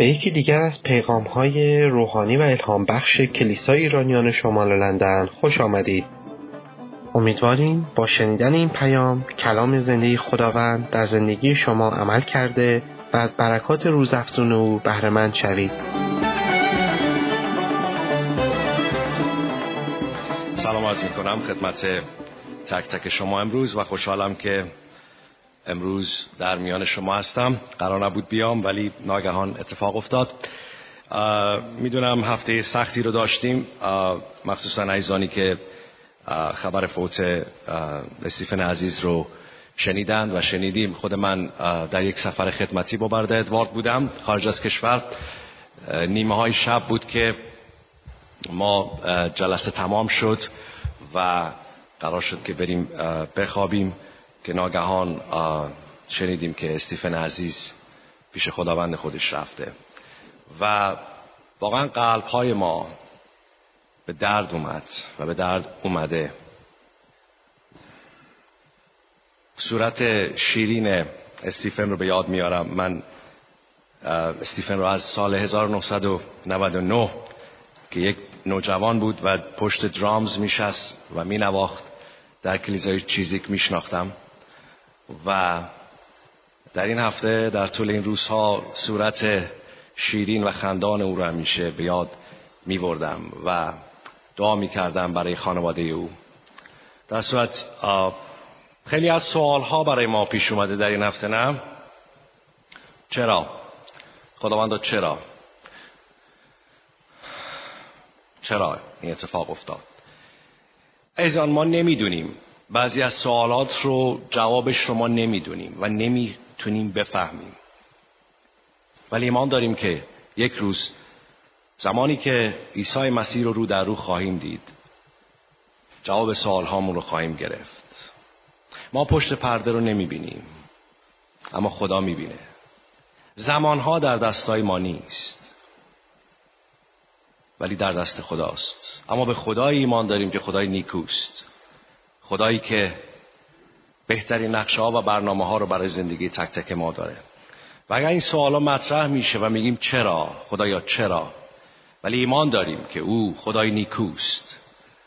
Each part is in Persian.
به یکی دیگر از پیغام های روحانی و الهام بخش کلیسای ایرانیان شمال لندن خوش آمدید. امیدواریم با شنیدن این پیام کلام زندگی خداوند در زندگی شما عمل کرده و از برکات روزافزون او بهرهمند شوید. سلام از می‌کنم خدمت تک تک شما امروز و خوشحالم که امروز در میان شما هستم. قرار نبود بیام ولی ناگهان اتفاق افتاد. می‌دونم هفته سختی رو داشتیم. مخصوصا عزیزانی که خبر فوت استیفن عزیز رو شنیدن و شنیدیم. خود من در یک سفر خدمتی با برده ادوارد بودم خارج از کشور. نیمه های شب بود که ما جلسه تمام شد و قرار شد که بریم بخوابیم. که ناگهان شنیدیم که استیفن عزیز پیش خداوند خودش رفته. و واقعا قلب های ما به درد اومد و به درد اومده. صورت شیرین استیفن رو به یاد میارم. من استیفن رو از سال 1999 که یک نوجوان بود و پشت درامز میشست و مینواخت. در کلیسای چیزیک میشناختم. و در این هفته در طول این روزها صورت شیرین و خندان او را همیشه به یاد می بردم و دعا می کردم برای خانواده او. در صورت خیلی از سوال ها برای ما پیش اومده در این هفته نه؟ چرا؟ خداوندا چرا؟ چرا این اتفاق افتاد؟ ایزان ما نمی‌دونیم بعضی از سوالات رو جوابش رو ما نمی‌دونیم و نمی‌تونیم بفهمیم. ولی ایمان داریم که یک روز زمانی که عیسی مسیح رو رو در رو خواهیم دید جواب سوال هامون رو خواهیم گرفت. ما پشت پرده رو نمی‌بینیم اما خدا می‌بینه. زمانها در دستای ما نیست ولی در دست خداست. اما به خدای ایمان داریم که خدای نیکوست. خدایی که بهترین نقشه ها و برنامه ها رو برای زندگی تک تک ما داره. و اگر این سوالا مطرح میشه و میگیم چرا خدایا چرا؟ ولی ایمان داریم که او خدای نیکوست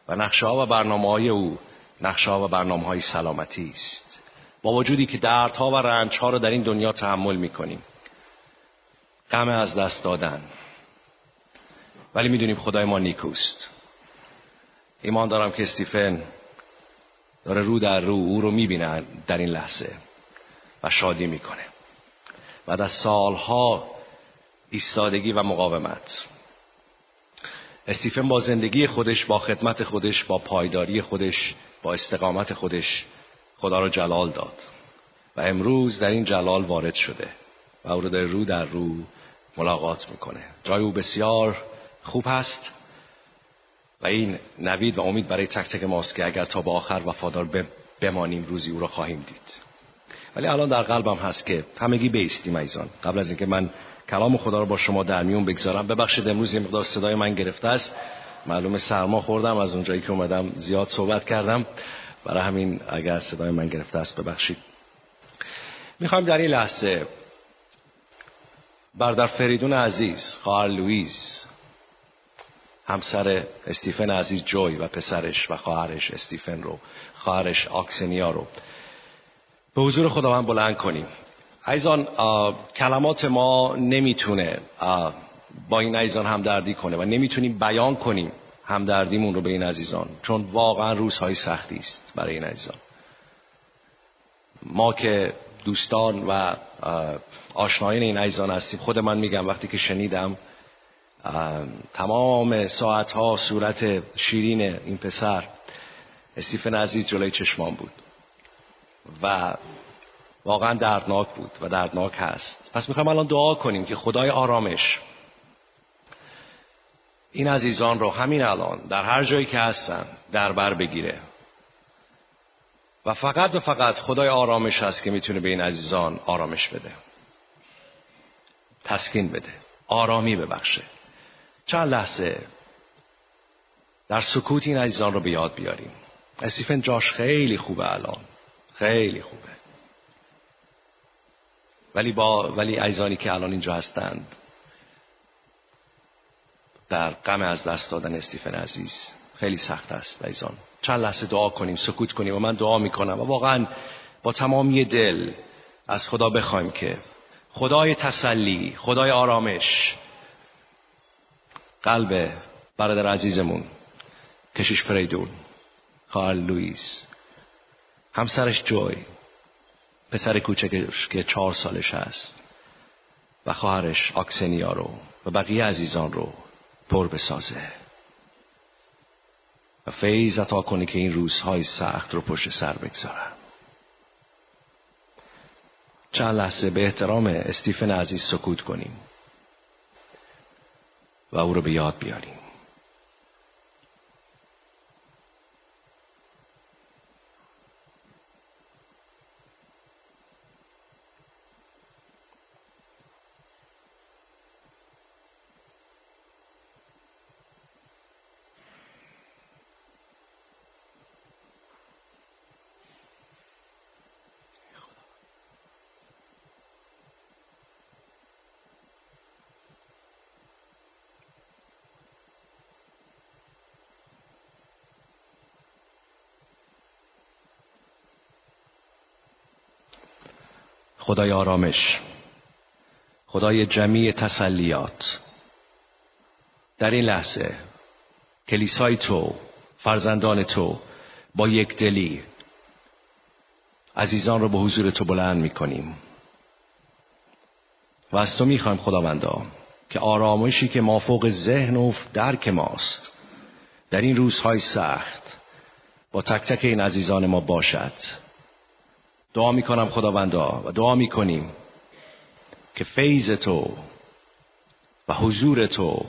و نقشه ها و برنامه های او نقشه ها و برنامه های سلامتی است. با وجودی که دردها و رنج ها رو در این دنیا تحمل می‌کنیم. غم از دست دادن. ولی می‌دونیم خدای ما نیکوست. ایمان دارم که استیفن داره رو در رو او رو می‌بینه در این لحظه و شادی می‌کنه. بعد از سالها ایستادگی و مقاومت. استیفن با زندگی خودش با خدمت خودش با پایداری خودش با استقامت خودش خدا رو جلال داد. و امروز در این جلال وارد شده و او رو در رو در رو ملاقات می‌کنه. جای او بسیار خوب هست. و این نوید و امید برای تک تک ماست که اگر تا به آخر وفادار بمانیم روزی او را خواهیم دید. ولی الان در قلبم هست که همگی بیستیم ایزان قبل از اینکه من کلام خدا رو با شما در میون بگذارم ببخشید امروز یه مقدار صدای من گرفته است. معلوم سرما خوردم از اونجایی که اومدم زیاد صحبت کردم. برای همین اگر صدای من گرفته است ببخشید. می‌خوایم در این لحظه بردر فریدون عزیز خواهر لویز همسر استیفن عزیز جوی و پسرش و خواهرش استیفن رو خواهرش آکسنیا رو. به حضور خداوند بلند کنیم. ایزان کلمات ما نمی‌تونه با این عزیزان همدردی کنه و نمی‌تونیم بیان کنیم همدردیمون رو به این عزیزان چون واقعا روزهای سختی است برای این عزیزان. ما که دوستان و آشنایان این عزیزان هستیم خود من میگم وقتی که شنیدم تمام ساعت ها صورت شیرین این پسر استیفن عزیز جلوی چشمان بود و واقعا دردناک بود و دردناک هست. پس می‌خوایم الان دعا کنیم که خدای آرامش این عزیزان رو همین الان در هر جایی که هستن در بر بگیره. و فقط و فقط خدای آرامش هست که می‌تونه به این عزیزان آرامش بده. تسکین بده. آرامی ببخشه. چند لحظه. در سکوت این عزیزان رو به یاد بیاریم. استیفن جاش خیلی خوبه الان. خیلی خوبه. ولی با ولی عزیزانی که الان اینجا هستند در غم از دست دادن استیفن عزیز خیلی سخت است ایزان چند لحظه دعا کنیم سکوت کنیم و من دعا می‌کنم. و واقعا با تمامی دل از خدا بخوایم که خدای تسلی خدای آرامش قلب برادر عزیزمون کشیش فریدون خواهر لوئیس همسرش جوی پسر کوچکش که چهار سالش هست و خواهرش آکسنیا رو و بقیه عزیزان رو پر بسازه. و فیض عطا کنه که این روزهای سخت رو پشت سر بگذارن چند لحظه به احترام استیفن عزیز سکوت کنیم. و او رو به یاد بیاریم. خدای آرامش خدای جمعی تسلیات. در این لحظه کلیسای تو فرزندان تو با یک دلی عزیزان رو به حضور تو بلند می کنیم و از تو می‌خوایم خداوندا که آرامشی که مافوق ذهن و درک ماست در این روزهای سخت با تک تک این عزیزان ما باشد. دعا می‌کنم خداوندا و دعا می‌کنیم که فیض تو و حضور تو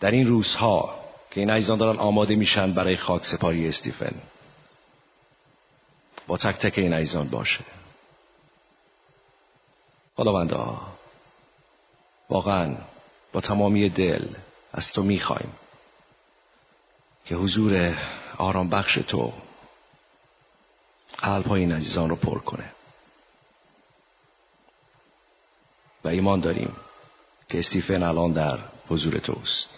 در این روزها که این عزیزان دارن آماده میشن برای خاک سپاری استیفن. با تک تک این عزیزان باشه. خداوندا واقعا با تمامی دل از تو می‌خوایم که حضور آرام بخش تو قلب های این عزیزان رو پر کنه. و ایمان داریم که استیفن الان در حضور توست.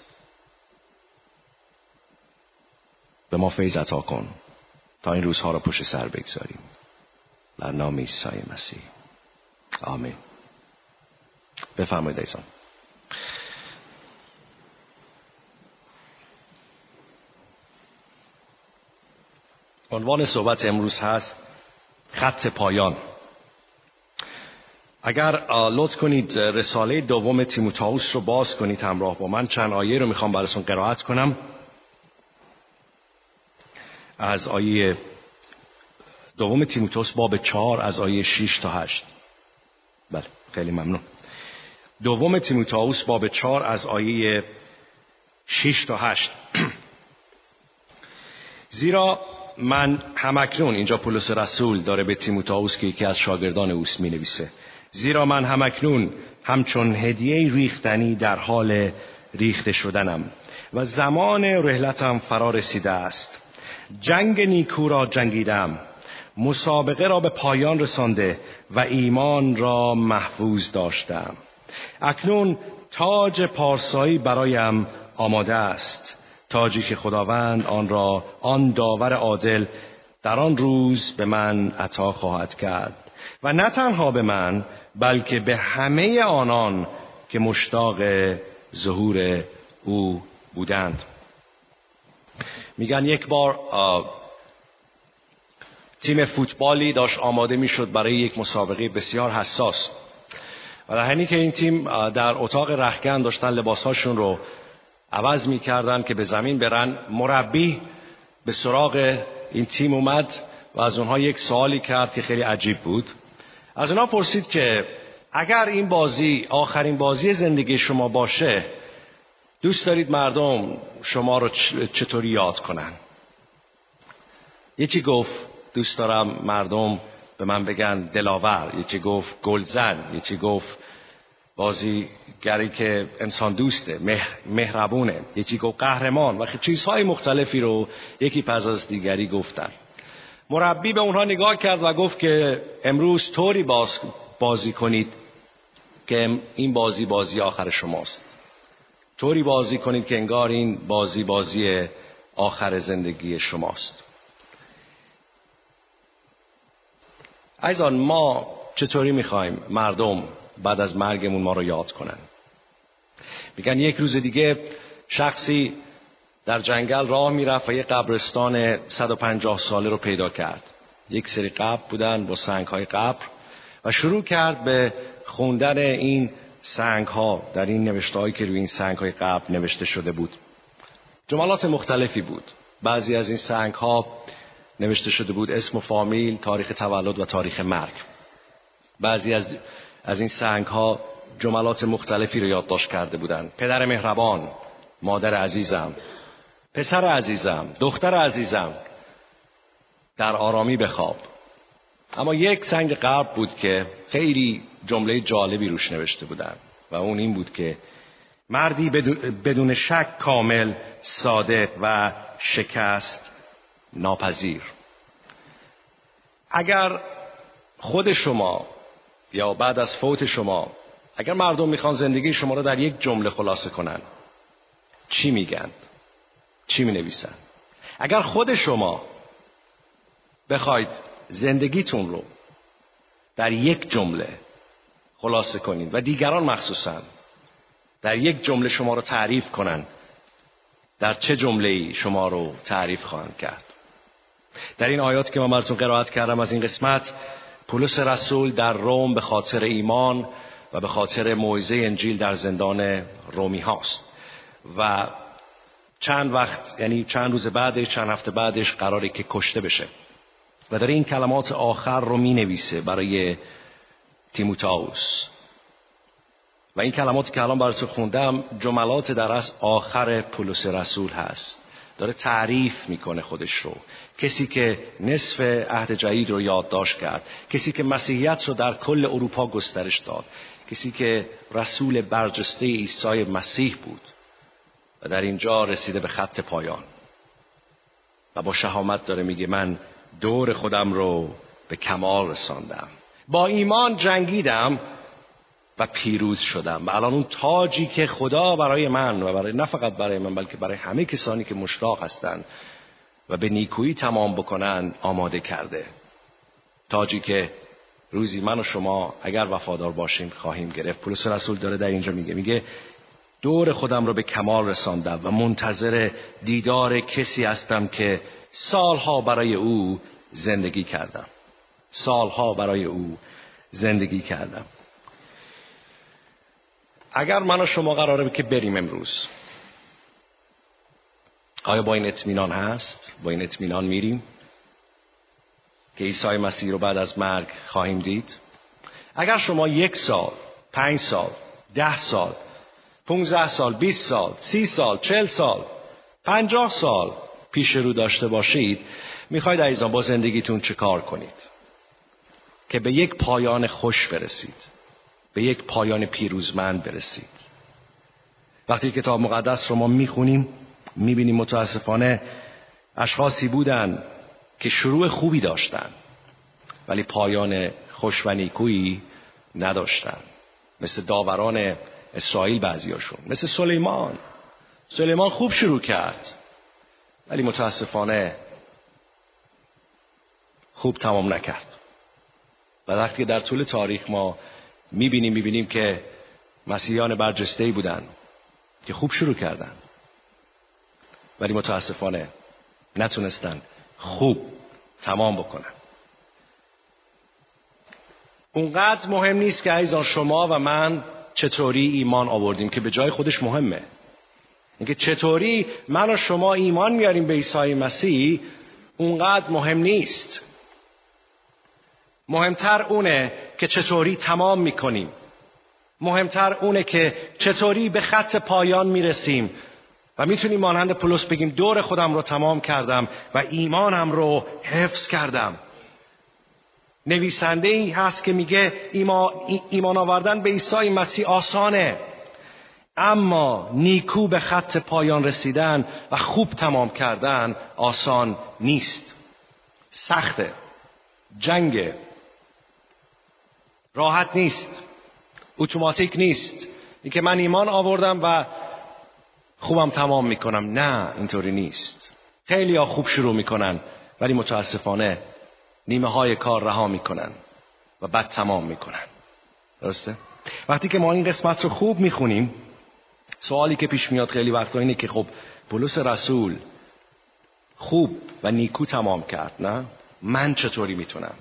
به ما فیض عطا کن تا این روزها را پشت سر بگذاریم. در نام عیسی مسیح. آمین. بفرمایید ایزان عنوان صحبت امروز هست خط پایان. اگر لطف کنید رساله دوم تیموتائوس رو باز کنید همراه با من. چند آیه رو می‌خوام براتون قرائت کنم. از آیه دوم تیموتائوس باب چهار از آیه 6 تا هشت. بله خیلی ممنون. دوم تیموتائوس باب چهار از آیه 6 تا هشت. زیرا من همکنون اینجا پولس رسول داره به تیموتائوس که یکی از شاگردان اوست می نویسه زیرا من همکنون همچون هدیه ریختنی در حال ریخته شدنم و زمان رحلتم فرا رسیده است. جنگ نیکو را جنگیدم. مسابقه را به پایان رسانده و ایمان را محفوظ داشتم. اکنون تاج پارسایی برایم آماده است. تاجی که خداوند آن را آن داور عادل در آن روز به من عطا خواهد کرد. و نه تنها به من بلکه به همه آنان که مشتاق ظهور او بودند. میگن یک بار تیم فوتبالی داشت آماده می‌شد برای یک مسابقه بسیار حساس. و در که این تیم در اتاق رخکن داشتن لباسهاشون رو عوض می‌کردن که به زمین برن. مربی به سراغ این تیم اومد و از اونها یک سوالی کرد که خیلی عجیب بود. از اونها پرسید که اگر این بازی آخرین بازی زندگی شما باشه دوست دارید مردم شما رو چطوری یاد کنن؟ یکی گفت دوست دارم مردم به من بگن دلاور. یکی گفت گلزن. یکی گفت بازیگری که انسان دوسته مهربونه. یکی گفت قهرمان و چیزهای مختلفی رو یکی پس از دیگری گفتن. مربی به اونها نگاه کرد و گفت که امروز طوری باز بازی کنید که این بازی بازی آخر شماست. طوری بازی کنید که انگار این بازی بازی آخر زندگی شماست. ایزان ما چطوری می‌خوایم مردم بعد از مرگمون ما رو یاد کنن. میگن یک روز دیگه شخصی در جنگل راه می‌رفت و یه قبرستان 150 ساله رو پیدا کرد. یک سری قبر بودن با سنگ های قبر و شروع کرد به خوندن این سنگ ها در این نوشته هایی که روی این سنگ های قبل نوشته شده بود. جملات مختلفی بود. بعضی از این سنگ ها نوشته شده بود اسم و فامیل تاریخ تولد و تاریخ مرگ. بعضی از, از این سنگ ها جملات مختلفی رو یادداشت کرده بودند پدر مهربان مادر عزیزم پسر عزیزم دختر عزیزم در آرامی بخواب. اما یک سنگ قرب بود که خیلی جمله جالبی روش نوشته بودن و اون این بود که مردی بدون شک کامل صادق و شکست ناپذیر. اگر خود شما یا بعد از فوت شما اگر مردم می‌خوان زندگی شما رو در یک جمله خلاصه کنن چی میگن؟ چی می‌نویسن؟ اگر خود شما بخواید زندگیتون رو در یک جمله خلاصه کنید و دیگران مخصوصا در یک جمله شما رو تعریف کنن در چه جمله شما رو تعریف خواهند کرد؟ در این آیات که من براتون قرائت کردم از این قسمت پولس رسول در روم به خاطر ایمان و به خاطر موعظه انجیل در زندان رومی هاست. و چند وقت یعنی چند روز بعدش چند هفته بعدش قراره که کشته بشه. و در این کلمات آخر رو می نویسه برای تیموتائوس. و این کلماتی که الان براتون خوندم جملات در از آخر پولس رسول هست. داره تعریف می‌کنه خودش رو. کسی که نصف عهد جدید رو یادداشت کرد کسی که مسیحیت رو در کل اروپا گسترش داد کسی که رسول برجسته عیسی مسیح بود و در اینجا رسیده به خط پایان. و با شهامت داره میگه من دور خودم رو به کمال رساندم. با ایمان جنگیدم و پیروز شدم. و الان اون تاجی که خدا برای من و برای نه فقط برای من بلکه برای همه کسانی که مشتاق هستند و به نیکویی تمام بکنند آماده کرده. تاجی که روزی من و شما اگر وفادار باشیم خواهیم گرفت. پولس رسول داره در اینجا میگه. میگه دور خودم رو به کمال رساندم و منتظر دیدار کسی هستم که سالها برای او زندگی کردم. سالها برای او زندگی کردم. اگر من و شما قراره که بریم امروز آیا با این اطمینان هست؟ با این اطمینان میریم؟ که عیسی مسیح رو بعد از مرگ خواهیم دید؟ اگر شما یک سال پنج سال ده سال پونزده سال بیست سال سی سال چل سال پنجاه سال پیش رو داشته باشید می‌خواید عزیزان با زندگیتون چه کار کنید؟ که به یک پایان خوش برسید. به یک پایان پیروزمند برسید. وقتی کتاب مقدس رو ما می‌خونیم می‌بینیم متاسفانه اشخاصی بودن که شروع خوبی داشتن ولی پایان خوش و نیکویی نداشتن. مثل داوران اسرائیل بعضیاشون مثل سلیمان. سلیمان خوب شروع کرد ولی متاسفانه خوب تمام نکرد. و وقتی در طول تاریخ ما می‌بینیم می‌بینیم که مسیحیان برجسته بودن که خوب شروع کردن. ولی متاسفانه نتونستن خوب تمام بکنن. اونقدر مهم نیست که عزیزان شما و من چطوری ایمان آوردیم که به جای خودش مهمه. اینکه چطوری من و شما ایمان میاریم به عیسی مسیح اونقدر مهم نیست. مهمتر اونه که چطوری تمام می‌کنیم. مهمتر اونه که چطوری به خط پایان می‌رسیم. و می‌تونیم مانند پولس بگیم دور خودم رو تمام کردم و ایمانم رو حفظ کردم. نویسنده ای هست که میگه ایمان آوردن به عیسی مسیح آسانه. اما نیکو به خط پایان رسیدن و خوب تمام کردن آسان نیست. سخته. جنگ راحت نیست. اتوماتیک نیست. اینکه من ایمان آوردم و خوبم تمام می‌کنم. نه اینطوری نیست. خیلی ها خوب شروع می‌کنن ولی متاسفانه نیمه های کار رها می‌کنن و بعد تمام می‌کنن. درسته؟ وقتی که ما این قسمت رو خوب می‌خونیم سوالی که پیش میاد خیلی وقتا اینه که خب پولس رسول خوب و نیکو تمام کرد نه؟ من چطوری می‌تونم؟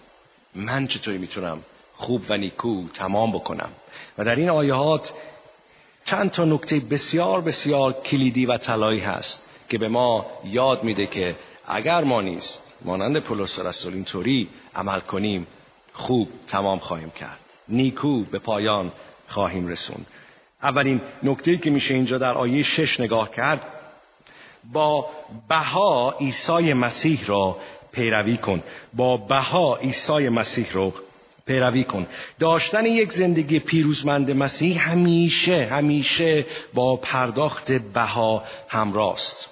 من چطوری می‌تونم خوب و نیکو تمام بکنم. و در این آیات چند تا نکته بسیار بسیار کلیدی و طلایی هست که به ما یاد میده که اگر ما نیست مانند پولس رسول اینطوری عمل کنیم خوب تمام خواهیم کرد. نیکو به پایان خواهیم رسوند. اولین نکته که میشه اینجا در آیه شش نگاه کرد با بها عیسی مسیح را پیروی کن. با بها عیسی مسیح رو پیروی کن. داشتن یک زندگی پیروزمند مسیح همیشه همیشه با پرداخت بها همراست.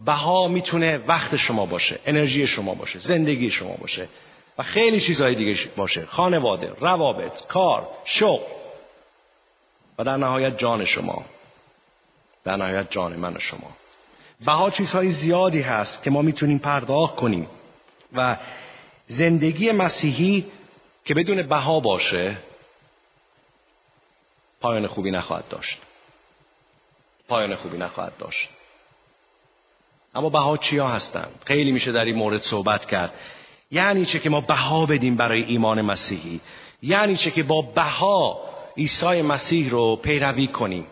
بها می‌تونه وقت شما باشه انرژی شما باشه زندگی شما باشه و خیلی چیزهای دیگه باشه. خانواده روابط کار شغل. و در نهایت جان شما. در نهایت جان من و شما. بها چیزهای زیادی هست که ما می‌تونیم پرداخت کنیم. و زندگی مسیحی که بدون بها باشه پایان خوبی نخواهد داشت. پایان خوبی نخواهد داشت. اما بها چیا هستند؟ خیلی میشه در این مورد صحبت کرد. یعنی چه که ما بها بدیم برای ایمان مسیحی؟ یعنی چه که با بها عیسی مسیح رو پیروی کنیم؟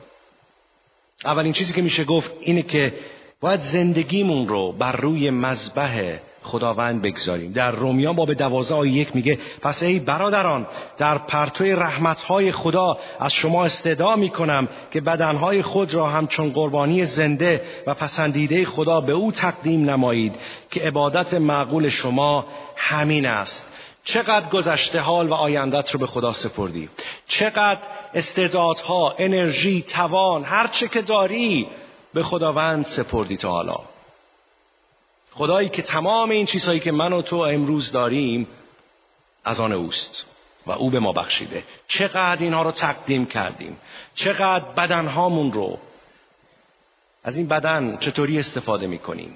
اولین چیزی که میشه گفت اینه که باید زندگیمون رو بر روی مذبح خداوند بگذاریم. در رومیان باب دوازه آیه یک میگه پس ای برادران در پرتوی رحمتهای خدا از شما استدعا می‌کنم که بدنهای خود را همچون قربانی زنده و پسندیده خدا به او تقدیم نمایید که عبادت معقول شما همین است. چقدر گذشته حال و آیندت رو به خدا سپردی. چقدر استعدادها انرژی توان هر چه که داری به خداوند سپردی تا حالا. خدایی که تمام این چیزهایی که من و تو امروز داریم از آن اوست و او به ما بخشیده. چقدر اینها رو تقدیم کردیم. چقدر بدنهامون رو از این بدن چطوری استفاده می‌کنیم.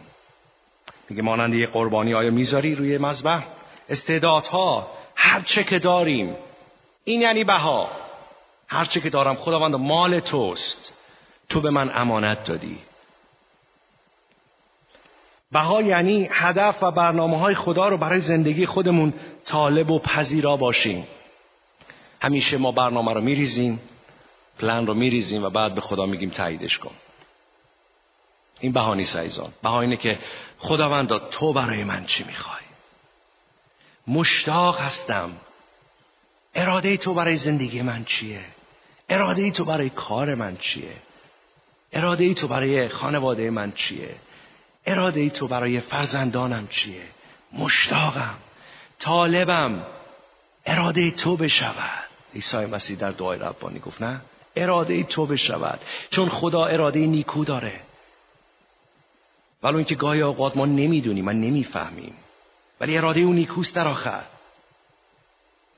میگه مانند یه قربانی آیا می‌ذاری روی مذبح؟ استعدادها هر چه که داریم. این یعنی بها. هر چه که دارم خداوند مال توست. تو به من امانت دادی. بها یعنی هدف و برنامه های خدا رو برای زندگی خودمون طالب و پذیرا باشیم. همیشه ما برنامه رو میریزیم پلن رو میریزیم و بعد به خدا میگیم تاییدش کن. این بهانی سعیزان بها اینه که خداوند تو برای من چی می‌خوای؟ مشتاق هستم. اراده تو برای زندگی من چیه؟ اراده تو برای کار من چیه؟ اراده تو برای خانواده من چیه؟ اراده تو برای فرزندانم چیه؟ مشتاقم طالبم. اراده ای تو بشود. عیسی مسیح در دعای ربانی گفت نه؟ اراده ای تو بشود چون خدا اراده نیکو داره. ولو اینکه گاهی اوقات ما نمی‌دونیم و نمی‌فهمیم ولی اراده او نیکوست در آخر.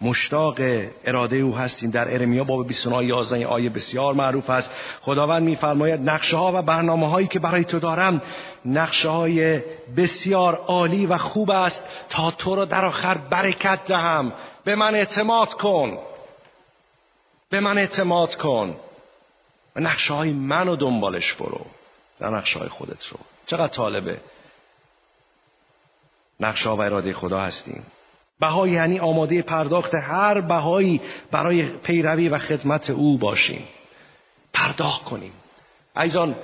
مشتاق اراده او هستیم. در ارمیا باب 29 11 آیه بسیار معروف است. خداوند میفرماید نقشه ها و برنامه هایی که برای تو دارم نقشه های بسیار عالی و خوب است. تا تو را در آخر برکت دهم. به من اعتماد کن. به من اعتماد کن. و نقشه های منو دنبالش برو. در نقشه های خودت رو. چقدر طالبه. نقشه ها و اراده خدا هستیم. بهای یعنی آماده پرداخت هر بهایی برای پیروی و خدمت او باشیم. پرداخت کنیم. ایزان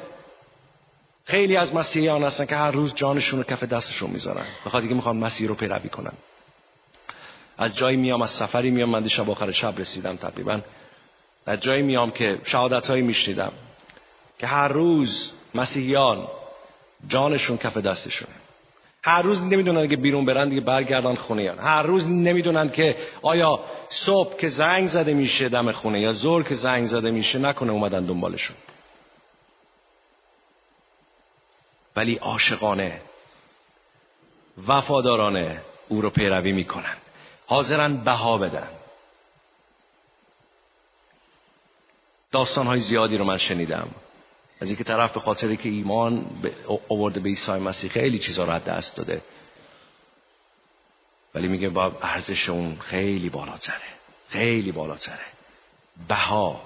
خیلی از مسیحیان هستن که هر روز جانشون رو کف دستشون می‌ذارن. بخاطر دیگه می‌خوان مسیح رو پیروی کنن. از جایی میام از سفری میام من دیشب آخر شب رسیدم تقریبا. از جایی میام که شهادت هایی میشنیدم که هر روز مسیحیان جانشون کف دستشونه. هر روز نمی‌دونن که بیرون برن دیگه برگردن خونه یا هر روز نمی‌دونن که آیا صبح که زنگ زده میشه دم خونه یا زور که زنگ زده میشه نکنه اومدن دنبالشون. ولی عاشقانه وفادارانه او رو پیروی می‌کنن. حاضرن بها بدن. داستان های زیادی رو من شنیدم. از اینکه طرف به خاطر که ایمان آورده به عیسی مسیح خیلی چیزا رو دست داده. ولی میگه با ارزش اون خیلی بالاتره. خیلی بالاتره. بها.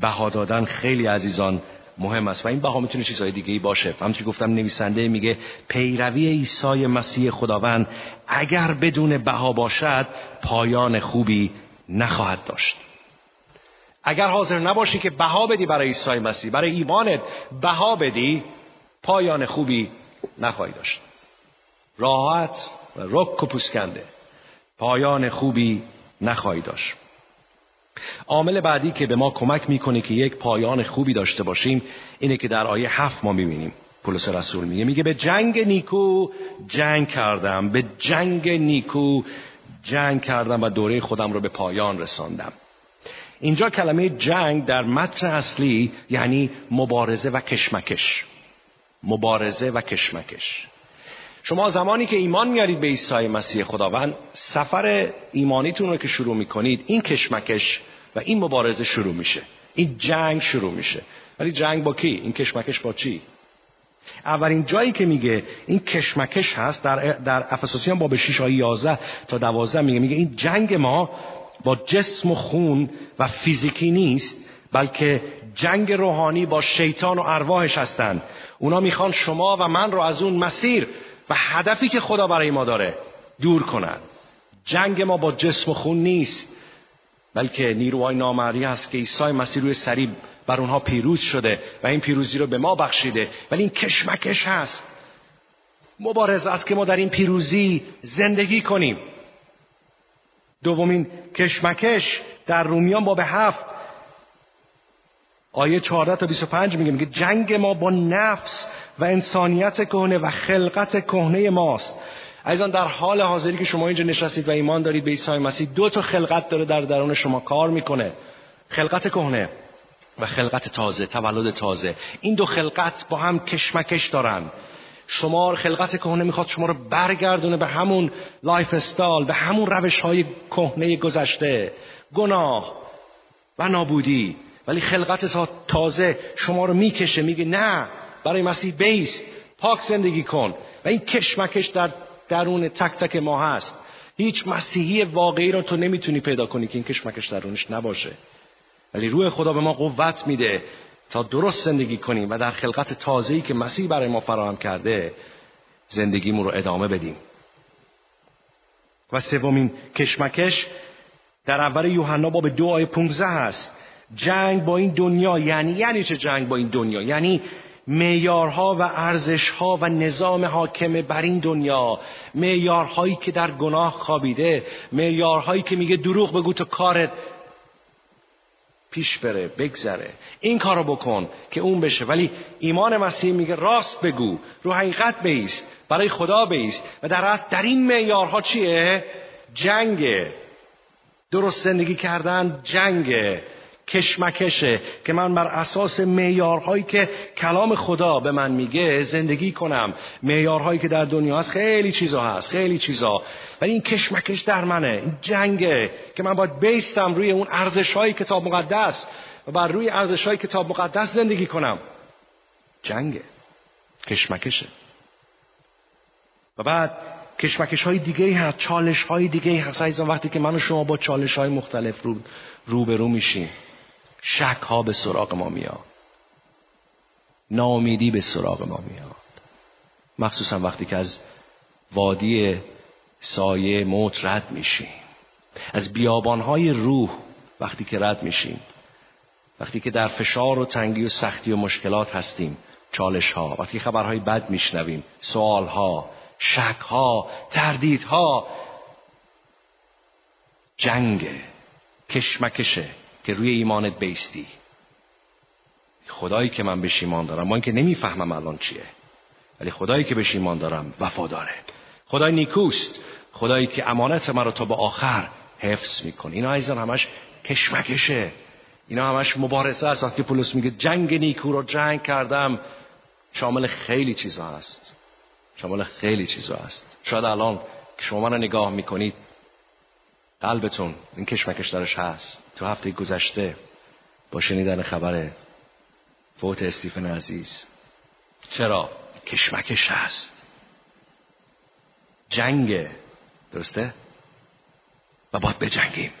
بها دادن خیلی عزیزان مهم است. و این بها می‌تونه چیزهای دیگه ای باشه همونطور گفتم نویسنده میگه پیروی عیسی مسیح خداوند اگر بدون بها باشد پایان خوبی نخواهد داشت. اگر حاضر نباشی که بها بدی برای عیسی مسیح برای ایمانت بها بدی پایان خوبی نخواهی داشت. راحت و رک و پوسکنده. پایان خوبی نخواهی داشت. عامل بعدی که به ما کمک می‌کنه که یک پایان خوبی داشته باشیم اینه که در آیه هفت ما می‌بینیم. پولس رسول میگه میگه به جنگ نیکو جنگ کردم به جنگ نیکو جنگ کردم و دوره خودم رو به پایان رساندم. اینجا کلمه جنگ در متن اصلی یعنی مبارزه و کشمکش. مبارزه و کشمکش. شما زمانی که ایمان میارید به عیسی مسیح خداوند سفر ایمانیتون رو که شروع می‌کنید این کشمکش و این مبارزه شروع میشه. این جنگ شروع میشه. ولی جنگ با کی؟ این کشمکش با چی؟ اولین جایی که میگه این کشمکش هست در در افسوسیان باب 6 آیه 11 تا 12 میگه میگه این جنگ ما با جسم و خون و فیزیکی نیست بلکه جنگ روحانی با شیطان و ارواحش هستند. اونا می‌خوان شما و من رو از اون مسیر و هدفی که خدا برای ما داره دور کنن. جنگ ما با جسم و خون نیست بلکه نیروهای نامری هست که عیسی مسیح روی سریب بر اونها پیروز شده و این پیروزی رو به ما بخشیده. ولی این کشمکش هست. مبارزه است که ما در این پیروزی زندگی کنیم. دومین کشمکش در رومیان باب هفت آیه 14 تا 25 میگه میگه جنگ ما با نفس و انسانیت کهنه و خلقت کهنه ماست. عزیزان در حال حاضری که شما اینجا نشستید و ایمان دارید به عیسی مسیح دو تا خلقت داره در درون شما کار می‌کنه. خلقت کهنه و خلقت تازه تولد تازه. این دو خلقت با هم کشمکش دارن. شما خلقت کهنه می‌خواد شما رو برگردونه به همون lifestyle به همون روش های کهنه گذشته. گناه و نابودی. ولی خلقت تازه شما رو می‌کشه میگه نه برای مسیح بیست پاک زندگی کن. و این کشمکش در درون تک تک ما هست. هیچ مسیحی واقعی رو تو نمی‌تونی پیدا کنی که این کشمکش درونش نباشه. ولی روح خدا به ما قوت میده. تا درست زندگی کنیم و در خلقت تازه‌ای که مسیح برای ما فراهم کرده زندگیمون رو ادامه بدیم. و سومین کشمکش در اول یوحنا باب دو آیه 15 هست. جنگ با این دنیا یعنی یعنی چه جنگ با این دنیا؟ یعنی معیارها و ارزشها و نظام حاکم بر این دنیا. معیارهایی که در گناه خوابیده معیارهایی که میگه دروغ بگو تو کارت. پیش بره بگذره. این کارو بکن که اون بشه. ولی ایمان مسیح میگه راست بگو. رو حقیقت بیست. برای خدا بیست. و در اصل در این معیارها چیه؟ جنگه. درست زندگی کردن جنگه. کشمکشه که من بر اساس معیارهایی که کلام خدا به من میگه زندگی کنم. معیارهایی که در دنیا هست خیلی چیزا هست خیلی چیزا. ولی این کشمکش در منه این جنگه که من باید بیستم روی اون ارزش های کتاب مقدس و بر روی ارزش های کتاب مقدس زندگی کنم. جنگه کشمکشه. و بعد کشمکش های دیگه هست چالش های دیگه هست وقتی که من و شما با چالش های مختلف رو روبرو میشیم. شک ها به سراغ ما میاد. ناامیدی به سراغ ما میاد. مخصوصا وقتی که از وادی سایه موت رد میشیم. از بیابانهای روح وقتی که رد میشیم. وقتی که در فشار و تنگی و سختی و مشکلات هستیم. چالش ها وقتی خبرهای بد میشنویم. سوال ها شک ها تردید ها جنگ کشمکشه. که روی ایمانت بیستی. خدایی که من بهش ایمان دارم من که نمی‌فهمم الان چیه. ولی خدایی که بهش ایمان دارم وفاداره. خدای نیکوست. خدایی که امانت من رو تا به آخر حفظ می‌کنه. اینا عزیزان همش کشمکشه. اینا همش مبارزه است. وقتی پولس میگه جنگ نیکو رو جنگ کردم شامل خیلی چیزا هست. شامل خیلی چیزا هست. شاید الان که شما رو نگاه می‌کنید قلبتون این کشمکش درش هست. تو هفته گذشته با شنیدن خبر فوت استیفن عزیز. چرا؟ کشمکش هست. جنگ. درسته؟ و باید بجنگیم.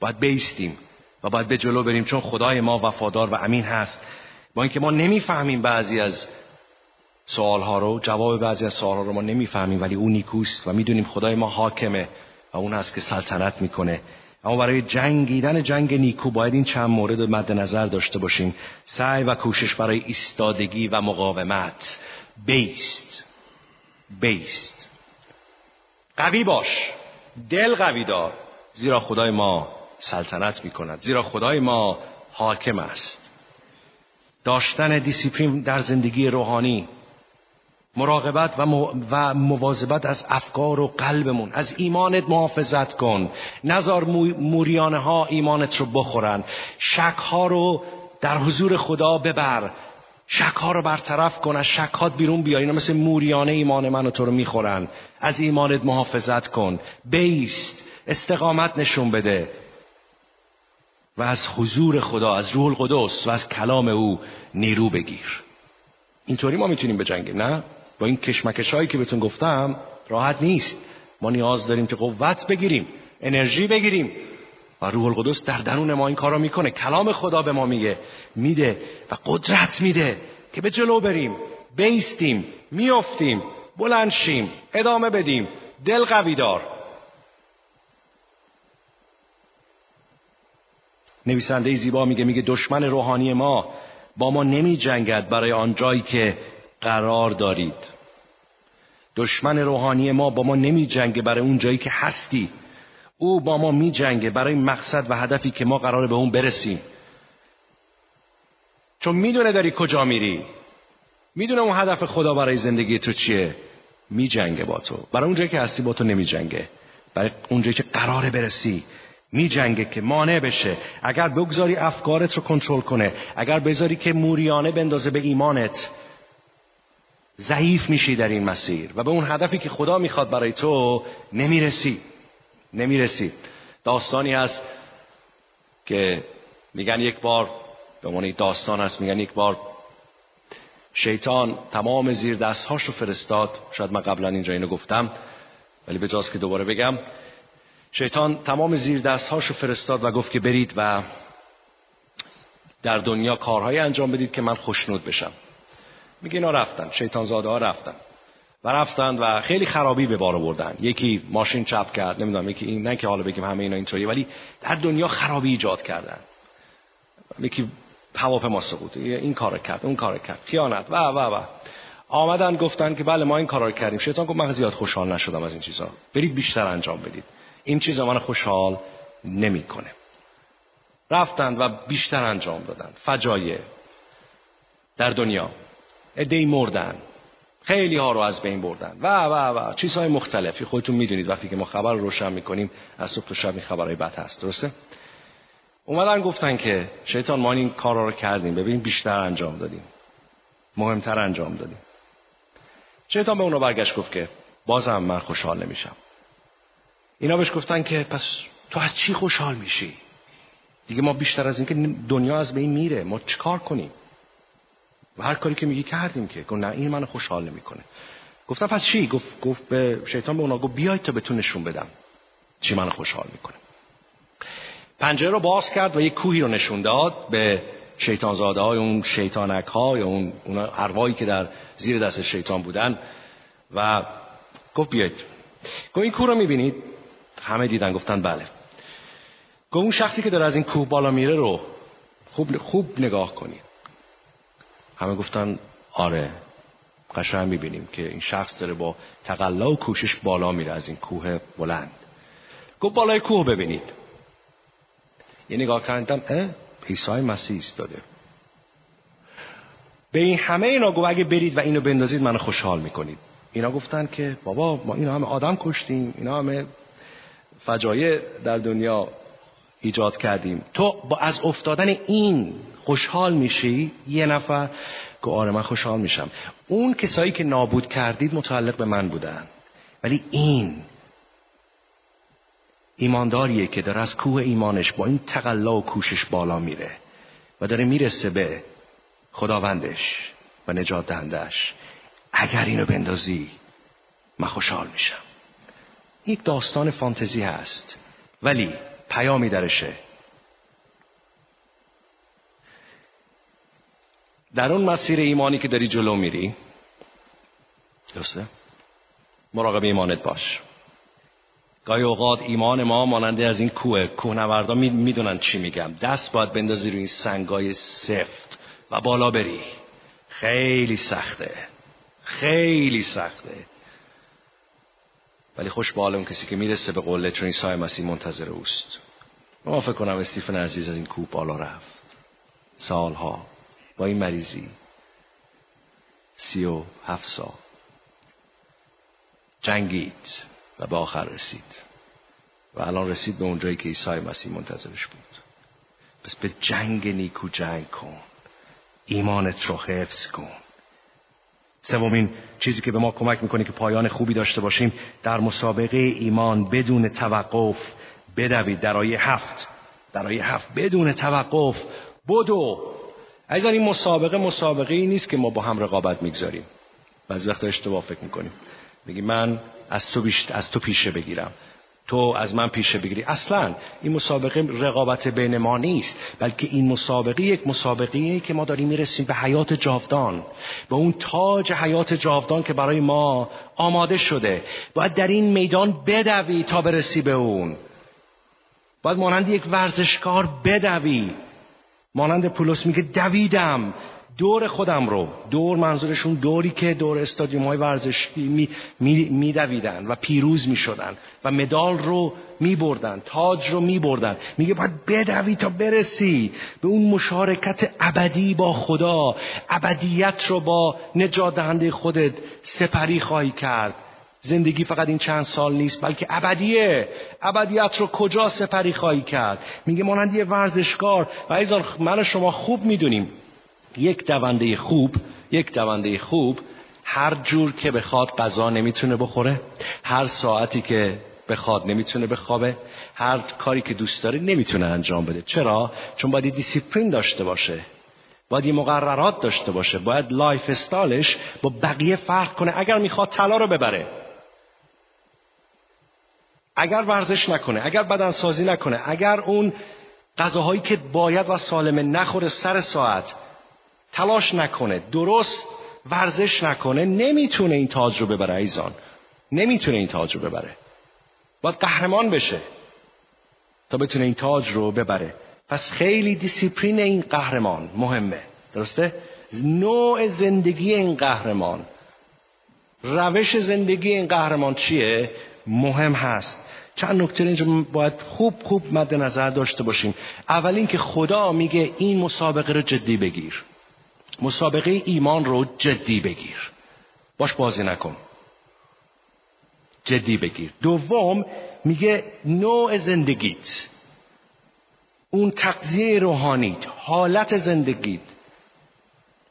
باید بیستیم. و باید به جلو بریم چون خدای ما وفادار و امین هست. با اینکه ما نمی‌فهمیم بعضی از سوالها رو جواب بعضی از سوالها رو ما نمی‌فهمیم ولی اون نیکوست و می‌دونیم خدای ما حاکمه. و اون هست که سلطنت می‌کنه. اما برای جنگیدن جنگ نیکو باید این چند مورد مد نظر داشته باشیم. سعی و کوشش برای ایستادگی و مقاومت. بیست. بیست. قوی باش. دل قوی دار. زیرا خدای ما سلطنت می کند زیرا خدای ما حاکم است. داشتن دیسیپلین در زندگی روحانی مراقبت و, و مواظبت از افکار و قلبمون از ایمانت محافظت کن. نذار موریانه ها ایمانت رو بخورن. شک ها رو در حضور خدا ببر. شک ها رو برطرف کن از شک هات بیرون بیا. اینا مثل موریانه ایمان من و تو رو می‌خورن. از ایمانت محافظت کن. بیست. استقامت نشون بده. و از حضور خدا از روح القدس و از کلام او نیرو بگیر. اینطوری ما می‌تونیم بجنگیم نه؟ با این کشمکش هایی که بهتون گفتم راحت نیست. ما نیاز داریم که قوت بگیریم انرژی بگیریم. و روح القدس در درون ما این کارا می‌کنه. کلام خدا به ما میگه میده و قدرت میده که به جلو بریم بیستیم میافتیم بلند شیم ادامه بدیم. دل قوی دار. نویسنده زیبا میگه میگه دشمن روحانی ما با ما نمی جنگد برای آن جایی که قرار دارید. دشمن روحانی ما با ما نمی جنگه برای اون جایی که هستی. او با ما می جنگه برای مقصد و هدفی که ما قراره به اون برسیم. چون می‌دونه داری کجا میری. می‌دونه اون هدف خدا برای زندگی تو چیه. می جنگه با تو. برای اون جایی که هستی با تو نمی جنگه برای اون جایی که قراره برسی. می جنگه که مانع بشه. اگر بگذاری افکارت رو کنترل کنه. اگر بذاری که موریانه بندازه به ایمانت. ضعیف میشی در این مسیر و به اون هدفی که خدا می‌خواد برای تو نمی‌رسی. نمی‌رسی. داستانی هست که میگن یک بار به عنوان داستان هست میگن یک بار شیطان تمام زیر دستهاش رو فرستاد. شاید من قبلا اینجا اینو گفتم ولی به که دوباره بگم. شیطان تمام زیر دستهاش رو فرستاد و گفت که برید و در دنیا کارهایی انجام بدید که من خوشنود بشم. میگه اینا رفتن. شیطان زاده ها رفتن. و رفتن و خیلی خرابی به بار آوردن. یکی ماشین چپ کرد نمی‌دونم یکی این نه که حالا بگیم همه اینا اینطوریه ولی در دنیا خرابی ایجاد کردن. یکی هواپیما سقوط این کار کرد اون کار کرد. خیانت و و و. آمدن گفتن که بله ما این کارا رو کردیم. شیطان گفت من زیاد خوشحال نشدم از این چیزا. برید بیشتر انجام بدید. این چیزا من خوشحال نمی‌کنه. رفتند و بیشتر انجام دادن. فجایع در دنیا. ادهی مردن. خیلی ها رو از بین بردن. و و و. چیزهای مختلفی. خودتون می‌دونید وقتی که ما خبر رو روشن می‌کنیم از صبح تا شب این خبرهای بد هست. درسته؟ اومدن گفتن که شیطان ما این کارا رو کردیم. ببین بیشتر انجام دادیم. مهمتر انجام دادیم. شیطان به اونا برگشت گفت که بازم من خوشحال نمیشم. اینا بهش گفتن که پس تو از چی خوشحال میشی؟ دیگه ما بیشتر از اینکه دنیا از بین میره. ما چیکار کنیم؟ و هر کاری که میگی کردیم که. گفت نه این منو خوشحال نمی‌کنه. گفتم پس چی؟ گفت گفت به شیطان به اونا گفت بیاید تا بهتون نشون بدم چی منو خوشحال می‌کنه. پنجره رو باز کرد و یک کوهی رو نشون داد به شیطان زاده های اون شیطانک ها یا اون اون که در زیر دست شیطان بودن و گفت بیاید گفت این کوه رو می‌بینید؟ همه دیدن گفتن بله. گفت اون شخصی که داره از این کوه بالا میره رو خوب خوب نگاه کنید. همه گفتن آره قشنگ می‌بینیم که این شخص داره با تقلا و کوشش بالا میره از این کوه بلند. گفت بالای کوه ببینید. یه نگاه کردم اه عیسی مسیح داده به این همه اینا گفت اگه برید و اینو بندازید منو خوشحال می‌کنید. اینا گفتن که بابا ما اینا همه آدم کشتیم اینا همه فجایع در دنیا. ایجاد کردیم. تو با از افتادن این خوشحال میشی؟ یه نفر که آره من خوشحال میشم. اون کسایی که نابود کردید متعلق به من بودن. ولی این ایمانداریه که داره از کوه ایمانش با این تقلا و کوشش بالا میره و داره می‌رسه به خداوندش و نجات دهندش اگر اینو بندازی من خوشحال میشم. یک داستان فانتزی هست. ولی پیامی درشه. در اون مسیر ایمانی که داری جلو میری درسته؟ مراقب ایمانت باش. گاهی اوقات ایمان ما ماننده از این کوه کوهنوردا می‌دونن چی میگم. دست باید بندازی روی این سنگای سفت و بالا بری. خیلی سخته. خیلی سخته. ولی خوش به اون کسی که می‌رسه به قله چون عیسی مسیح منتظر اوست. ما فکر کنم استیفن عزیز از این کوه بالا رفت. سالها با این مریضی. سی و هفت سال. جنگید و به آخر رسید. و الان رسید به اونجایی که عیسی مسیح منتظرش بود. پس به جنگ نیکو جنگ کن. ایمانت رو حفظ کن. سومین چیزی که به ما کمک می‌کنه که پایان خوبی داشته باشیم در مسابقه ایمان بدون توقف بدوید. در آیه هفت در آیه هفت بدون توقف بدو. از این مسابقه مسابقه ای نیست که ما با هم رقابت می‌گذاریم. بعضی وقتا اشتباه فکر می‌کنیم. میگی من از تو, از تو پیشه بگیرم. تو از من پیشه بگیری. اصلا این مسابقه رقابت بین ما نیست بلکه این مسابقه یک مسابقه که ما داریم می‌رسیم به حیات جاودان به اون تاج حیات جاودان که برای ما آماده شده. باید در این میدان بدوی تا برسی به اون. باید مانند یک ورزشکار بدوی. مانند پولس میگه دویدم. دور خودم رو دور منظورشون دوری که دور استادیوم های ورزشی می, دویدن و پیروز می شدن و مدال رو می بردن تاج رو می بردن. میگه باید بدوی تا برسی به اون مشارکت ابدی با خدا. ابدیت رو با نجات دهنده خودت سپری خواهی کرد. زندگی فقط این چند سال نیست بلکه ابدیه. ابدیت رو کجا سپری خواهی کرد؟ میگه مانند یه ورزشکار. و ایزان من شما خوب می‌دونیم. یک دونده خوب یک دونده خوب هر جور که بخواد غذا نمی‌تونه بخوره هر ساعتی که بخواد نمی‌تونه بخوابه هر کاری که دوست داره نمی‌تونه انجام بده. چرا؟ چون باید دیسیپلین داشته باشه باید مقررات داشته باشه باید lifestyle ش با بقیه فرق کنه. اگر می‌خواد طلا رو ببره اگر ورزش نکنه اگر بدن سازی نکنه اگر اون غذاهایی که باید و سالمه نخوره سر ساعت تلاش نکنه درست ورزش نکنه نمی‌تونه این تاج رو ببره عزیزان. نمی‌تونه این تاج رو ببره. باید قهرمان بشه تا بتونه این تاج رو ببره. پس خیلی دیسیپلین این قهرمان مهمه. درسته؟ نوع زندگی این قهرمان. روش زندگی این قهرمان چیه؟ مهم هست. چند نکته اینجا باید خوب خوب مد نظر داشته باشیم. اول اینکه خدا میگه این مسابقه رو جدی بگیر. مسابقه ایمان رو جدی بگیر. باش بازی نکن. جدی بگیر. دوم میگه نوع زندگیت. اون تقضیه روحانیت حالت زندگیت.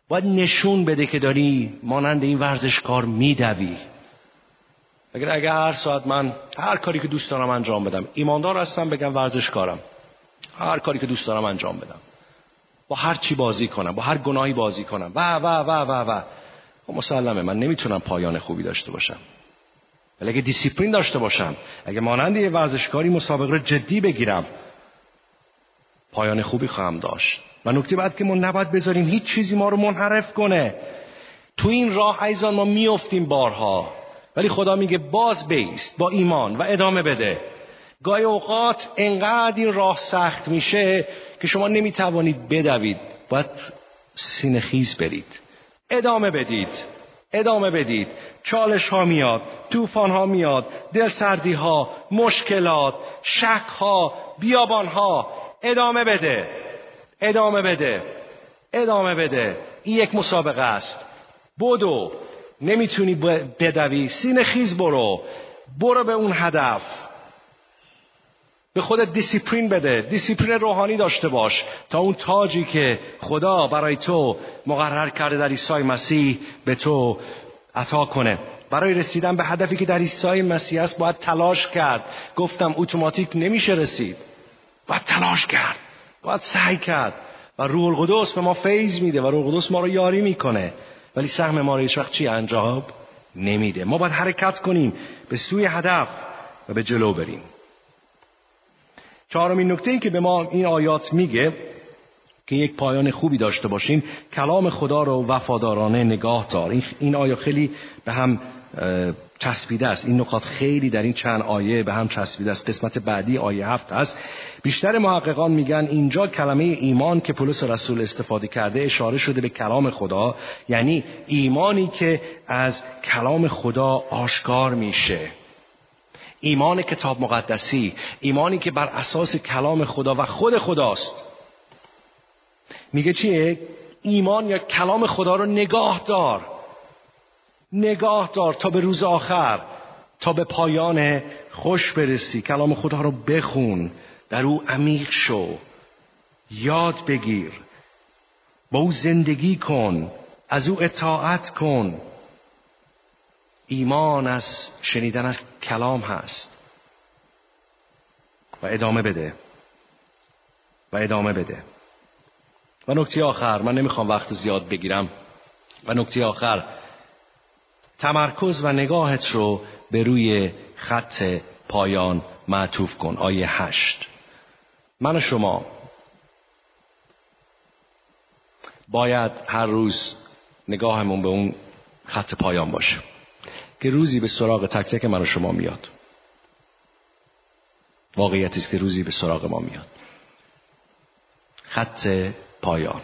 باید نشون بده که داری مانند این ورزشکار میدوی. اگر اگر هر ساعت من هر کاری که دوست دارم انجام بدم ایماندار هستم بگم ورزشکارم. هر کاری که دوست دارم انجام بدم. با هر چی بازی کنم با هر گناهی بازی کنم. و و و و و. خب مسلمه من نمی‌تونم پایان خوبی داشته باشم. ولی اگه دیسیپلین داشته باشم اگه مانند یه ورزشکاری مسابقه رو جدی بگیرم پایان خوبی خواهم داشت. و نکته بعد که ما نباید بذاریم هیچ چیزی ما رو منحرف کنه. تو این راه ایزان ما میافتیم بارها. ولی خدا میگه باز بیست با ایمان و ادامه بده. گاهی اوقات انقدر این راه سخت میشه که شما نمی‌توانید بدوید باید سینخیز برید. ادامه بدید ادامه بدید. چالش ها میاد طوفان ها میاد دل سردی ها مشکلات شک ها بیابان ها ادامه بده ادامه بده ادامه بده. این یک مسابقه است. بدو. نمی‌تونی بدوی. سینه خیز برو. برو به اون هدف. به خودت دیسیپلین بده. دیسیپلین روحانی داشته باش تا اون تاجی که خدا برای تو مقرر کرده در عیسی مسیح به تو عطا کنه. برای رسیدن به هدفی که در عیسی مسیح است باید تلاش کرد. گفتم اتوماتیک نمیشه رسید. باید تلاش کرد. باید سعی کرد. و روح القدس به ما فیض میده و روح القدس ما رو یاری می‌کنه. ولی سهم ما رو هیچ وقت چی انجام نمیده. ما باید حرکت کنیم. به سوی هدف و به جلو بریم. چهارمین نکته ای که به ما این آیات میگه که یک پایان خوبی داشته باشیم کلام خدا رو وفادارانه نگاه دار. این آیه خیلی به هم چسبیده است. این نکات خیلی در این چند آیه به هم چسبیده است. قسمت بعدی آیه هفت است. بیشتر محققان میگن اینجا کلمه ایمان که پولس رسول استفاده کرده اشاره شده به کلام خدا یعنی ایمانی که از کلام خدا آشکار میشه. ایمان کتاب مقدسی ایمانی که بر اساس کلام خدا و خود خداست. میگه چیه؟ ایمان یا کلام خدا رو نگاه دار. نگاه دار تا به روز آخر تا به پایان خوش برسی. کلام خدا رو بخون در او عمیق شو. یاد بگیر. با او زندگی کن از او اطاعت کن. ایمان از شنیدن از کلام هست. و ادامه بده. و ادامه بده. و نکته آخر من نمی‌خوام وقت زیاد بگیرم. و نکته آخر تمرکز و نگاهت رو به روی خط پایان معطوف کن. آیه هشت. من و شما باید هر روز نگاهمون به اون خط پایان باشه. که روزی به سراغ تک تک من و شما میاد. واقعیتی است که روزی به سراغ ما میاد. خط پایان.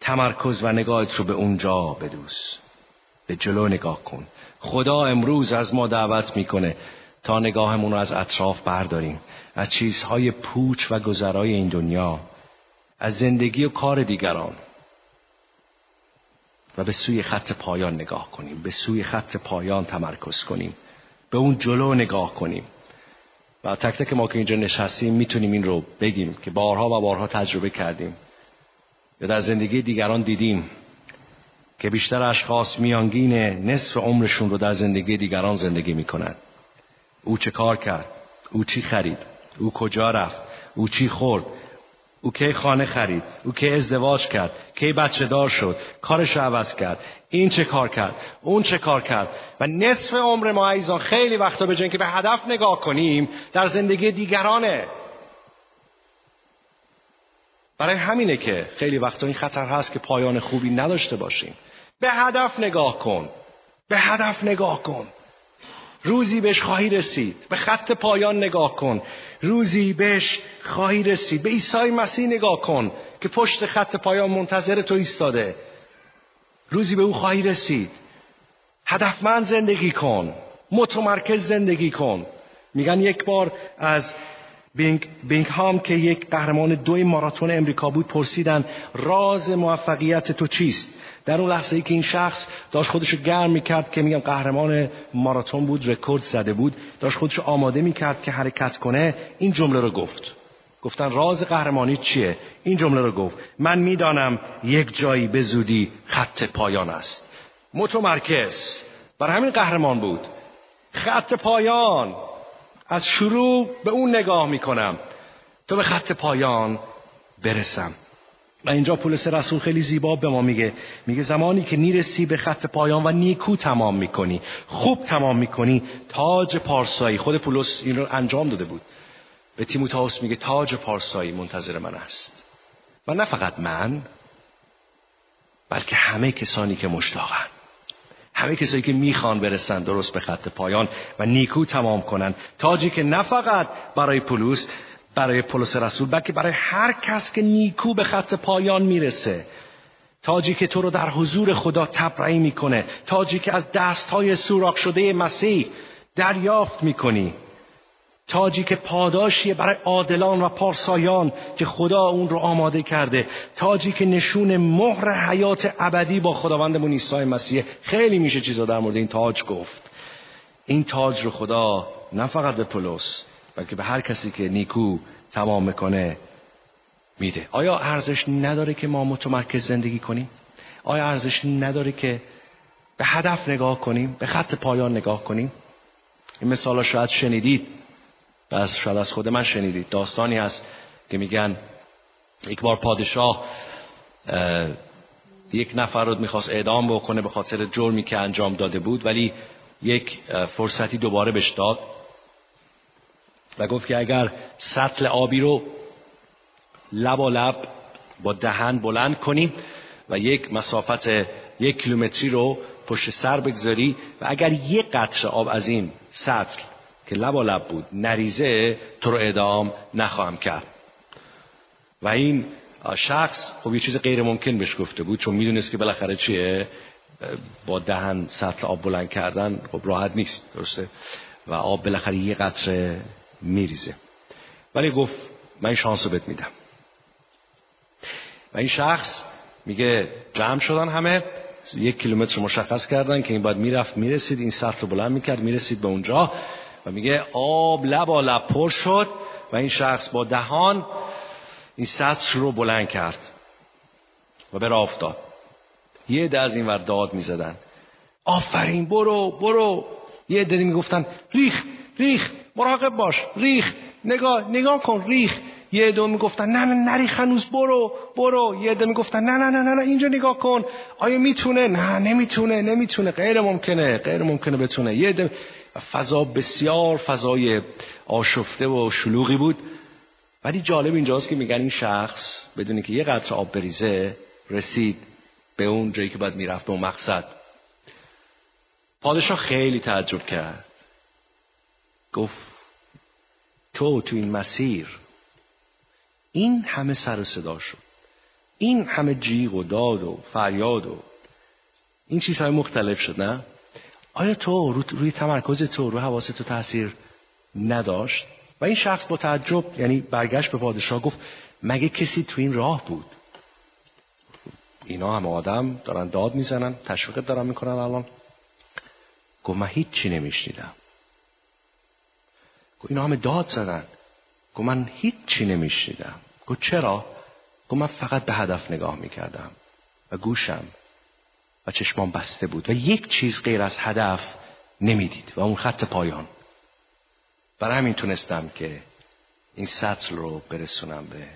تمرکز و نگاهت رو به اونجا بدوز به جلو نگاه کن. خدا امروز از ما دعوت می‌کنه تا نگاهمون رو از اطراف برداریم. از چیزهای پوچ و گذرای این دنیا. از زندگی و کار دیگران. و به سوی خط پایان نگاه کنیم. به سوی خط پایان تمرکز کنیم. به اون جلو نگاه کنیم. و تک تک ما که اینجا نشستیم می‌تونیم این رو بگیم که بارها و بارها تجربه کردیم. یا در زندگی دیگران دیدیم که بیشتر اشخاص میانگین نصف عمرشون رو در زندگی دیگران زندگی می‌کنند او چه کار کرد؟ او چی خرید؟ او کجا رفت؟ او چی خورد؟ او کی خانه خرید او کی ازدواج کرد کی بچه دار شد کارش رو عوض کرد. این چه کار کرد؟ اون چه کار کرد؟ و نصف عمر ما عیزان خیلی وقتا به که به هدف نگاه کنیم در زندگی دیگرانه. برای همینه که خیلی وقتا این خطر هست که پایان خوبی نداشته باشیم. به هدف نگاه کن. به هدف نگاه کن. روزی بهش خواهی رسید. به خط پایان نگاه کن. روزی بهش خواهی رسید. به عیسی مسیح نگاه کن که پشت خط پایان منتظر تو ایستاده. روزی به او خواهی رسید. هدفمند زندگی کن. متمرکز زندگی کن. میگن یک بار از بینگ, بینگ هام که یک قهرمان دوی ماراتون امریکا بود پرسیدن راز موفقیت تو چیست؟ در اون لحظه ای که این شخص داشت خودشو گرم می‌کرد که میگم قهرمان ماراتون بود رکورد زده بود داشت خودشو آماده می‌کرد که حرکت کنه این جمله رو گفت. گفتن راز قهرمانی چیه؟ این جمله رو گفت. من می‌دانم یک جایی به زودی خط پایان است. متمرکز بر همین قهرمان بود. خط پایان! از شروع به اون نگاه می‌کنم تا به خط پایان برسم. و اینجا پولس رسول خیلی زیبا به ما میگه. میگه زمانی که می‌رسی به خط پایان و نیکو تمام می‌کنی خوب تمام می‌کنی تاج پارسایی. خود پولس این رو انجام داده بود. به تیموتائوس میگه تاج پارسایی منتظر من است و نه فقط من بلکه همه کسانی که مشتاقن. همه کسایی که می‌خوان برسن درست به خط پایان و نیکو تمام کنن. تاجی که نه فقط برای پولس برای پولس رسول بلکه برای هر کس که نیکو به خط پایان می‌رسه. تاجی که تو رو در حضور خدا تبرئه می‌کنه. تاجی که از دستهای سوراخ شده مسیح دریافت می‌کنی. تاجی که پاداشیه برای عادلان و پارسایان که خدا اون رو آماده کرده. تاجی که نشون مهر حیات ابدی با خداوندمون عیسی مسیح. خیلی میشه چیزا در مورد این تاج گفت. این تاج رو خدا نه فقط به پولس بلکه به هر کسی که نیکو تمام می‌کنه میده. آیا ارزش نداره که ما متمرکز زندگی کنیم؟ آیا ارزش نداره که به هدف نگاه کنیم؟ به خط پایان نگاه کنیم؟ این مثال شاید شنیدید. از شاید از خود من شنیدید. داستانی هست که میگن یک بار پادشاه یک نفر رو می‌خواست اعدام بکنه به خاطر جرمی که انجام داده بود ولی یک فرصتی دوباره بهش داد و گفت که اگر سطل آبی رو لب و لب با دهن بلند کنیم و یک مسافت یک کیلومتری رو پشت سر بگذاری و اگر یک قطره آب از این سطل که لب و لب بود. نریزه تو رو اعدام نخواهم کرد. و این شخص خب یه چیز غیر ممکن بهش گفته بود چون می‌دونست که بالاخره چیه؟ با دهن سطل آب بلند کردن خب راحت نیست درسته؟ و آب بالاخره یه قطره میریزه. ولی گفت من این شانس رو بهت میدم. و این شخص میگه جمع شدن همه یک کیلومتر مشخص کردن که این باید می‌رفت می‌رسید این سطل رو بلند می‌کرد می‌رسید به اونجا. و میگه آب لب لب پر شد و این شخص با دهان این سطح رو بلند کرد و به راه افتاد. یه عده از این ور داد می‌زدن. آفرین برو برو. یه عده می‌گفتن ریخ ریخ مراقب باش ریخ نگاه نگاه کن ریخ. یه عده می‌گفتن نه نه نریخ هنوز برو برو. یه عده می‌گفتن نه نه نه نه اینجا نگاه کن. آیا می‌تونه؟ نه نمی‌تونه نمی‌تونه. غیر ممکنه غیر ممکنه بتونه. یه عده فضا بسیار فضای آشفته و شلوغی بود. ولی جالب اینجاست که میگن این شخص بدونی که یه قطر آب بریزه رسید به اون جایی که باید می‌رفت به اون مقصد. پادشاه خیلی تعجب کرد. گفت تو تو این مسیر این همه سر و صدا شد. این همه جیغ و داد و فریاد و این چیزهای مختلف شد نه؟ آیا تو روی تمرکز تو روی حواس تو تاثیر نداشت؟ و این شخص با تعجب یعنی برگشت به پادشاه گفت مگه کسی تو این راه بود؟ اینا هم آدم دارن داد می‌زنن تشویق دارن می‌کنن الان. گفت من هیچی نمیشنیدم. گفت اینا همه داد زدن. گفت من هیچی نمیشنیدم. گفت چرا؟ گفت من فقط به هدف نگاه می‌کردم و گوشم چشمان بسته بود و یک چیز غیر از هدف نمی‌دید و اون خط پایان. برای همین تونستم که این سطل رو برسونم به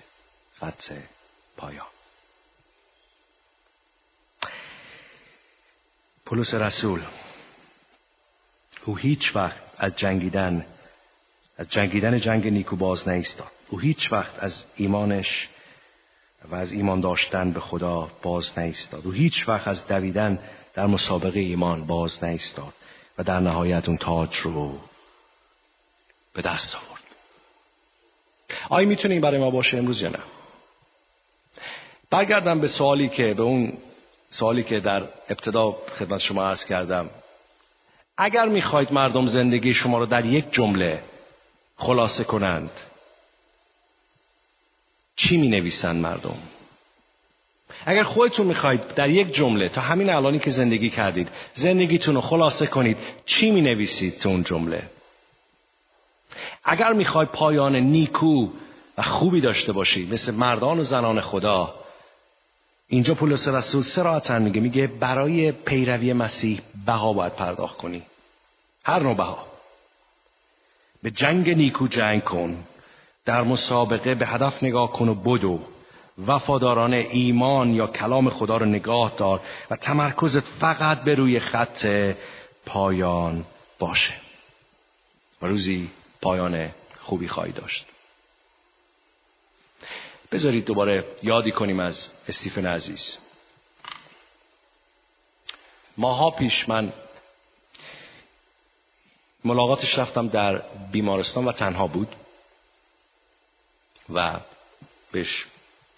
خط پایان. پولس رسول او هیچ وقت از جنگیدن از جنگیدن جنگ نیکو باز نیستاد. او هیچ وقت از ایمانش و از ایمان داشتن به خدا باز نیستاد. او هیچ وقت از دویدن در مسابقه ایمان باز نیستاد و در نهایت اون تاج رو به دست آورد. آیا می‌تونه این برای ما باشه امروز یا نه؟ برگردم به سوالی که به اون سوالی که در ابتدا خدمت شما عرض کردم. اگر می‌خواید مردم زندگی شما رو در یک جمله خلاصه کنند چی می نویسند مردم؟ اگر خودتون می‌خواید در یک جمله تا همین الانی که زندگی کردید زندگیتون رو خلاصه کنید چی می نویسید تو اون جمله؟ اگر می‌خوای پایان نیکو و خوبی داشته باشی مثل مردان و زنان خدا اینجا پولس رسول سراحتا میگه میگه برای پیروی مسیح بها باید پرداخت کنی. هر نوع بها. به جنگ نیکو جنگ کن. در مسابقه به هدف نگاه کن و بدو. وفاداران ایمان یا کلام خدا رو نگاه دار و تمرکزت فقط به روی خط پایان باشه. و روزی پایان خوبی خواهی داشت. بذارید دوباره یادی کنیم از استیفن عزیز. ماها پیش من ملاقاتش رفتم در بیمارستان و تنها بود. و بهش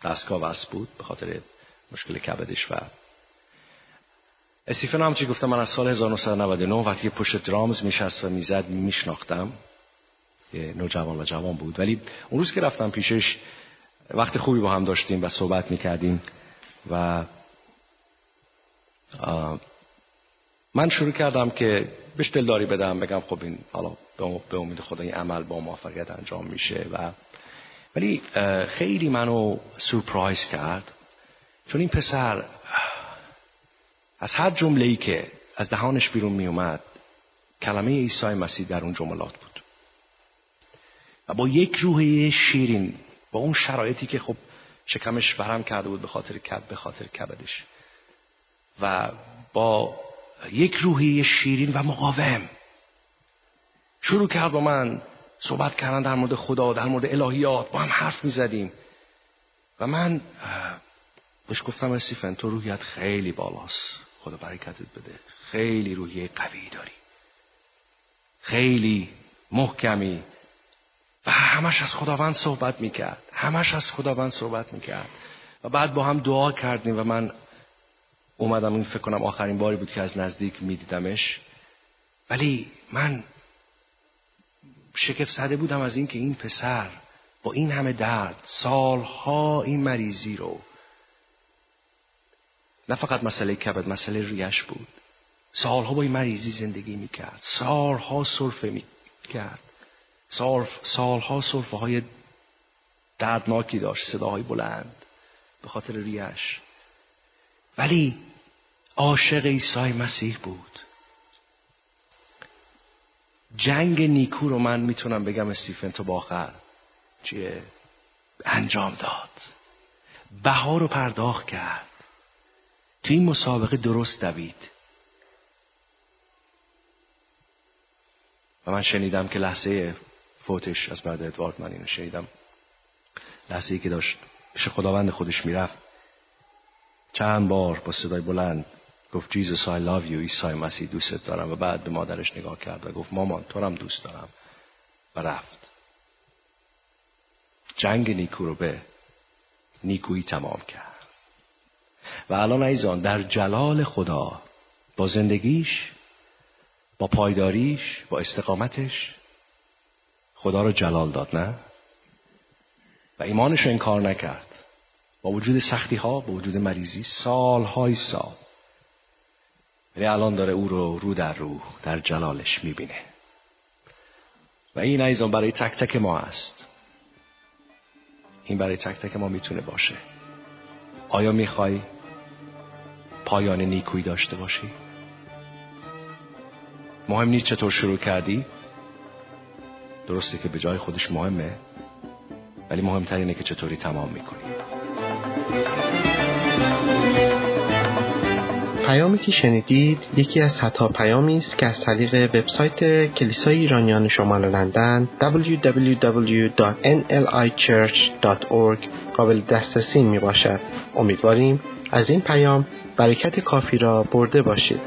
دستگاه وصل بود به خاطر مشکل کبدش و استیفن هم چی گفتم من از سال 1999 وقتی پشت درامز میشست و می‌زد میشناختم. نوجوان و جوان بود. ولی اون روز که رفتم پیشش وقت خوبی با هم داشتیم و صحبت می‌کردیم و من شروع کردم که بهش دلداری بدم بگم خب این حالا به امید خدا این عمل با موفقیت انجام میشه و ولی خیلی منو سورپرایز کرد. چون این پسر از هر جمله که از دهانش بیرون می اومد کلمه عیسی مسیح در اون جملات بود. و با یک روحیه شیرین با اون شرایطی که خب شکمش ورم کرده بود به خاطر کب به خاطر کبدش. و با یک روحی شیرین و مقاوم شروع کرد با من صحبت کردن در مورد خدا در مورد الهیات. با هم حرف می زدیم و من بهش گفتم استیفن تو روحیت خیلی بالاست. خدا برکتت بده. خیلی روحیه قوی داری. خیلی محکمی. و همش از خداوند صحبت می‌کرد. همش از خداوند صحبت می‌کرد. و بعد با هم دعا کردیم و من اومدم این فکر کنم آخرین باری بود که از نزدیک میدیدمش. ولی من شگفت زده بودم از اینکه این پسر با این همه درد سالها این مریضی رو نه فقط مسئله کبد مسئله ریش بود. سالها با این مریضی زندگی می‌کرد. سالها صرفه می‌کرد. سال سالها صرفه های دردناکی داشت صداهای بلند به خاطر ریش. ولی عاشق عیسی مسیح بود. جنگ نیکو رو من می‌تونم بگم استیفن تو باخر. چیه؟ انجام داد. بها رو پرداخت کرد. تو این مسابقه درست دوید. و من شنیدم که لحظه فوتش از بعد ادوارد من اینو شنیدم. لحظه ای که داشت پیش خداوند خودش می‌رفت. چند بار با صدای بلند گفت جیزوس I love you. ایسای مسیح دوست دارم. و بعد به مادرش نگاه کرد و گفت مامان تو هم دوست دارم. و رفت. جنگ نیکو رو به نیکویی تمام کرد. و الان ایزان در جلال خدا با زندگیش با پایداریش با استقامتش خدا رو جلال داد نه؟ و ایمانش رو انکار نکرد. با وجود سختی ها با وجود مریضی سال های سال. ولی الان داره او رو رو در رو در جلالش می‌بینه. و این ایزان برای تک تک ما است. این برای تک تک ما می‌تونه باشه. آیا می‌خوای پایان نیکویی داشته باشی؟ مهم نیست چطور شروع کردی. درسته که به جای خودش مهمه ولی مهمتر اینه که چطوری تمام می‌کنی. پیامی که شنیدید یکی از صدها پیامی است که از طریق وبسایت کلیسای ایرانیان شمال لندن www.nlichurch.org قابل دسترسی می باشد. امیدواریم از این پیام برکت کافی را برده باشید.